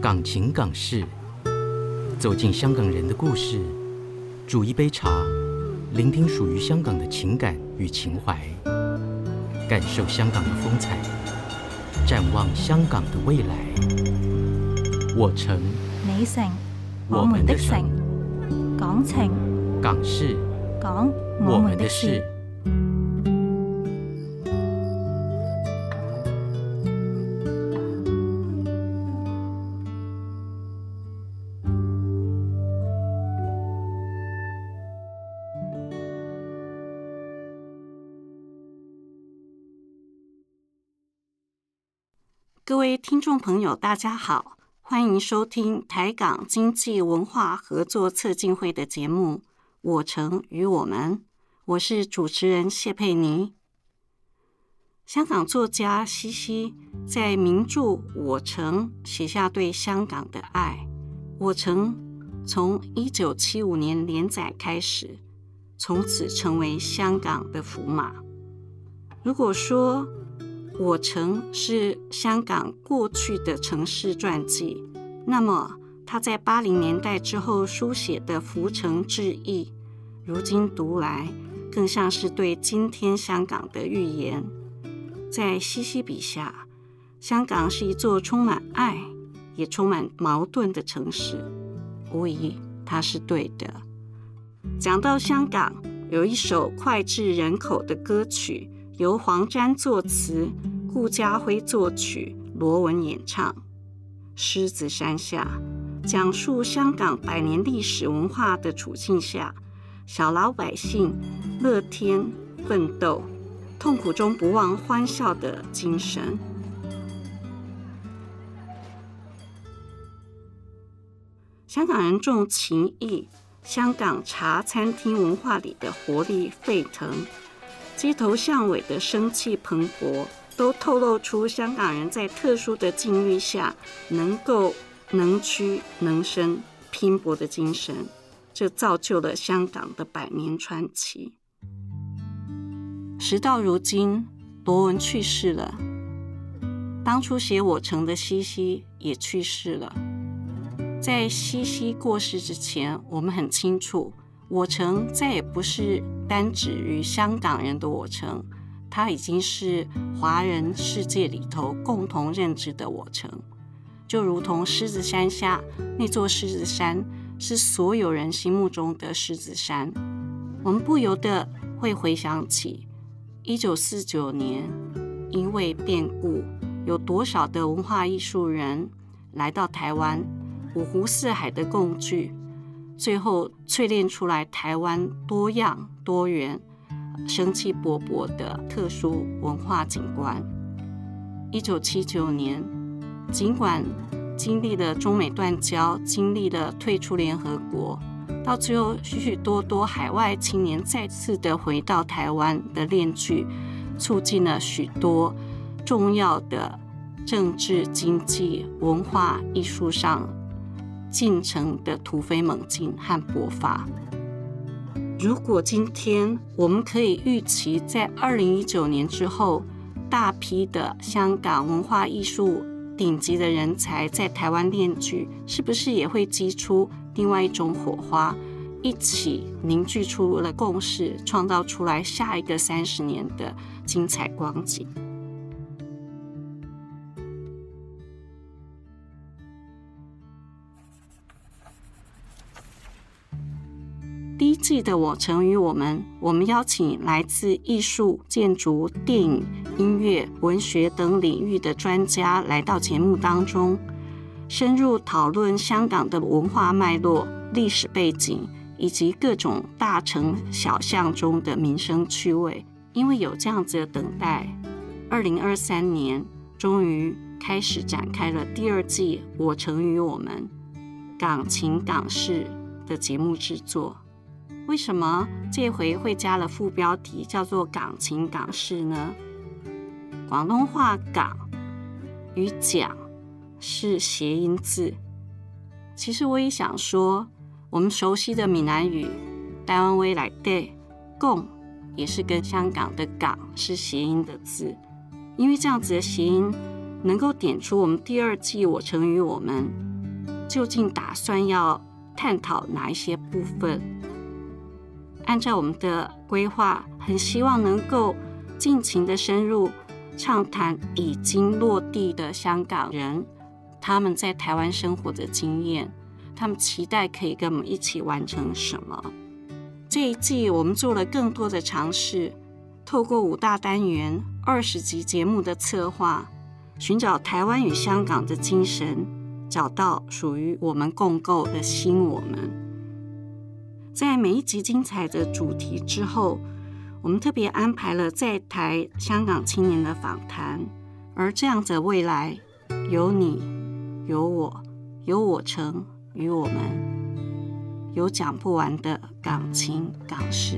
港情港事，走进香港人的故事，煮一杯茶，聆听属于香港的情感与情怀，感受香港的风采，展望香港的未来。我城，你城，我们的城，港情，港事，港我们的事。各位听众朋友，大家好，欢迎收听台港经济文化合作策进会的节目《我城与我们》，我是主持人谢佩妮。香港作家西西在名著《我城》写下对香港的爱。《我城》从一九七五年连载开始，从此成为香港的符码。如果说，我城是香港过去的城市传记，那么他在八零年代之后书写的《浮城志异》，如今读来更像是对今天香港的预言。在西西笔下，香港是一座充满爱也充满矛盾的城市，无疑他是对的。讲到香港，有一首脍炙人口的歌曲。由黄沾作词，顾嘉辉作曲，罗文演唱《狮子山下》，讲述香港百年历史文化的处境下，小老百姓乐天奋斗，痛苦中不忘欢笑的精神。香港人重情义，香港茶餐厅文化里的活力沸腾。街头巷尾的生气蓬勃，都透露出香港人在特殊的境遇下能够能屈能伸、拼搏的精神，这造就了香港的百年传奇。时到如今，罗文去世了，当初写《我城》的西西也去世了。在西西过世之前，我们很清楚。我城再也不是单指于香港人的我城，它已经是华人世界里头共同认知的我城。就如同狮子山下那座狮子山，是所有人心目中的狮子山。我们不由得会回想起一九四九年，因为变故，有多少的文化艺术人来到台湾，五湖四海的共聚。最后淬炼出来台湾多样多元、生气勃勃的特殊文化景观。一九七九年，尽管经历了中美断交，经历了退出联合国，到最后许许多多海外青年再次的回到台湾的链聚，促进了许多重要的政治、经济、文化、艺术上。进程的突飞猛进和勃发。如果今天我们可以预期，在二零一九年之后，大批的香港文化艺术顶级的人才在台湾练剧，是不是也会激出另外一种火花，一起凝聚出了共识，创造出来下一个三十年的精彩光景？季的《我曾与我们》，我们邀请来自艺术、建筑、电影、音乐、文学等领域的专家来到节目当中，深入讨论香港的文化脉络、历史背景以及各种大城小巷中的民生趣味。因为有这样子的等待，二零二三年终于开始展开了第二季《我曾与我们》港情港事的节目制作。为什么这回会加了副标题叫做“港情港事”呢？广东话“港”与“讲”是谐音字。其实我也想说，我们熟悉的闽南语“台湾威来对共”也是跟香港的“港”是谐音的字，因为这样子的谐音能够点出我们第二季《我城与我们》究竟打算要探讨哪一些部分？按照我们的规划，很希望能够尽情的深入畅谈已经落地的香港人他们在台湾生活的经验，他们期待可以跟我们一起完成什么。这一季我们做了更多的尝试，透过五大单元、二十集节目的策划，寻找台湾与香港的精神，找到属于我们共构的新我们。在每一集精彩的主题之后，我们特别安排了在台香港青年的访谈，而这样的未来，有你，有我，有我城与我们。有讲不完的港情港事。